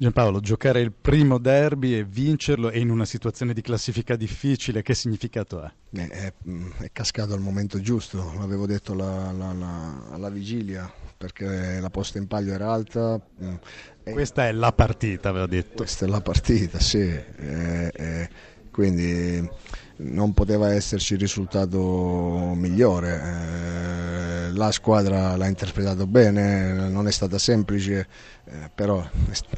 Giampaolo, giocare il primo derby e vincerlo e in una situazione di classifica difficile, che significato ha? Eh, è, è, cascato al momento giusto, l'avevo detto la, la, la, alla vigilia, perché la posta in palio era alta. Mm, questa è la partita, avevo detto. Questa è la partita, sì. Eh, eh, quindi non poteva esserci risultato migliore. La squadra l'ha interpretato bene, non è stata semplice, eh, però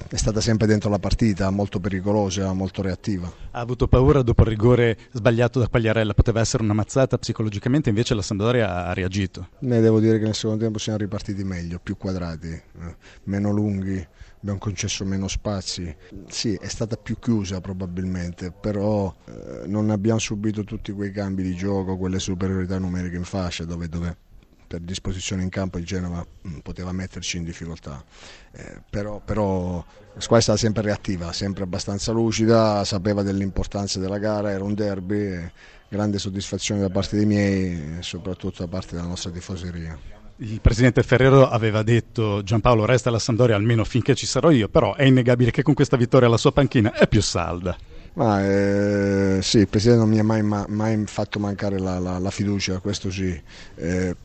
è stata sempre dentro la partita, molto pericolosa, molto reattiva. Ha avuto paura dopo il rigore sbagliato da Quagliarella, poteva essere una mazzata psicologicamente, invece la Sampdoria ha reagito. Ne devo dire che nel secondo tempo siamo ripartiti meglio, più quadrati, eh, meno lunghi abbiamo concesso meno spazi. Sì, è stata più chiusa probabilmente, però eh, non abbiamo subito tutti quei cambi di gioco, quelle superiorità numeriche in fascia dove, dove per disposizione in campo il Genova mh, mm, poteva metterci in difficoltà. Eh, però, però la squadra è stata sempre reattiva, sempre abbastanza lucida, sapeva dell'importanza della gara, era un derby, grande soddisfazione da parte dei miei e soprattutto da parte della nostra tifoseria. Il presidente Ferrero aveva detto Giampaolo resta alla Sampdoria almeno finché ci sarò io, però è innegabile che con questa vittoria la sua panchina è più salda. Ma, eh, sì, il Presidente non mi ha mai, mai fatto mancare la, la, la, fiducia, questo sì. Eh,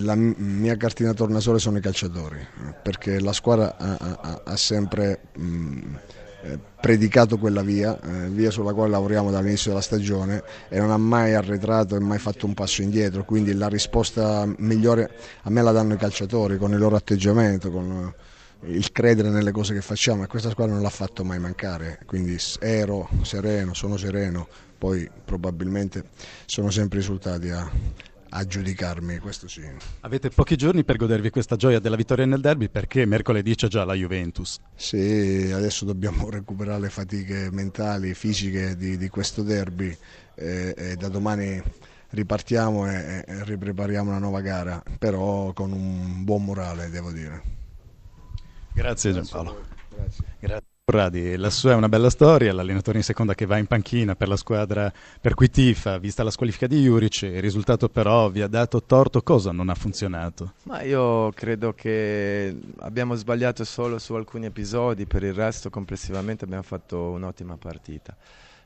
la mia cartina tornasole sono i calciatori, perché la squadra ha, ha, ha sempre... Mh, eh, predicato quella via, eh, via sulla quale lavoriamo dall'inizio della stagione e non ha mai arretrato e mai fatto un passo indietro, quindi la risposta migliore a me la danno i calciatori con il loro atteggiamento, con il credere nelle cose che facciamo e questa squadra non l'ha fatto mai mancare, quindi ero sereno, sono sereno, poi probabilmente sono sempre risultati a, a giudicarmi, questo sì. Avete pochi giorni per godervi questa gioia della vittoria nel derby perché mercoledì c'è già la Juventus. Sì, adesso dobbiamo recuperare le fatiche mentali, fisiche di, di questo derby e, e, da domani ripartiamo e, e riprepariamo una nuova gara, però con un buon morale devo dire. Grazie Giampaolo. Grazie. Grazie. Corradi, la sua è una bella storia, l'allenatore in seconda che va in panchina per la squadra per cui tifa, vista la squalifica di Juric, il risultato però vi ha dato torto, cosa non ha funzionato? Ma io credo che abbiamo sbagliato solo su alcuni episodi, per il resto complessivamente abbiamo fatto un'ottima partita.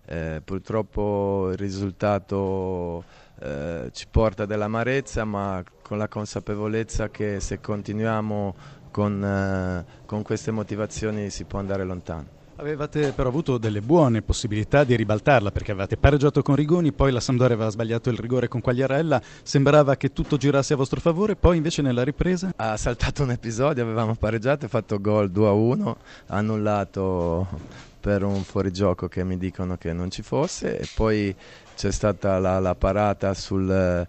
Eh, purtroppo il risultato eh, ci porta dell'amarezza, ma con la consapevolezza che se continuiamo con, eh, con queste motivazioni si può andare lontano. Avevate però avuto delle buone possibilità di ribaltarla perché avevate pareggiato con Rigoni, poi la Sampdoria aveva sbagliato il rigore con Quagliarella, sembrava che tutto girasse a vostro favore, poi invece nella ripresa... Ha saltato un episodio, avevamo pareggiato e fatto gol 2-1, annullato per un fuorigioco che mi dicono che non ci fosse e poi c'è stata la, la parata sul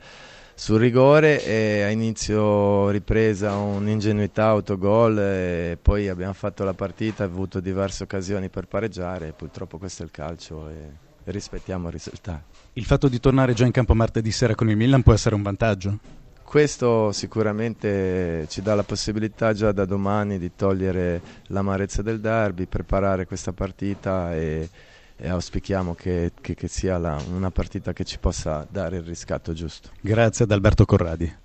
sul rigore e a inizio ripresa un'ingenuità autogol e poi abbiamo fatto la partita, avuto diverse occasioni per pareggiare, purtroppo questo è il calcio e rispettiamo il risultato. Il fatto di tornare già in campo martedì sera con il Milan può essere un vantaggio? Questo sicuramente ci dà la possibilità già da domani di togliere l'amarezza del derby, preparare questa partita e e auspichiamo che, che, che sia la, una partita che ci possa dare il riscatto giusto. Grazie ad Alberto Corradi.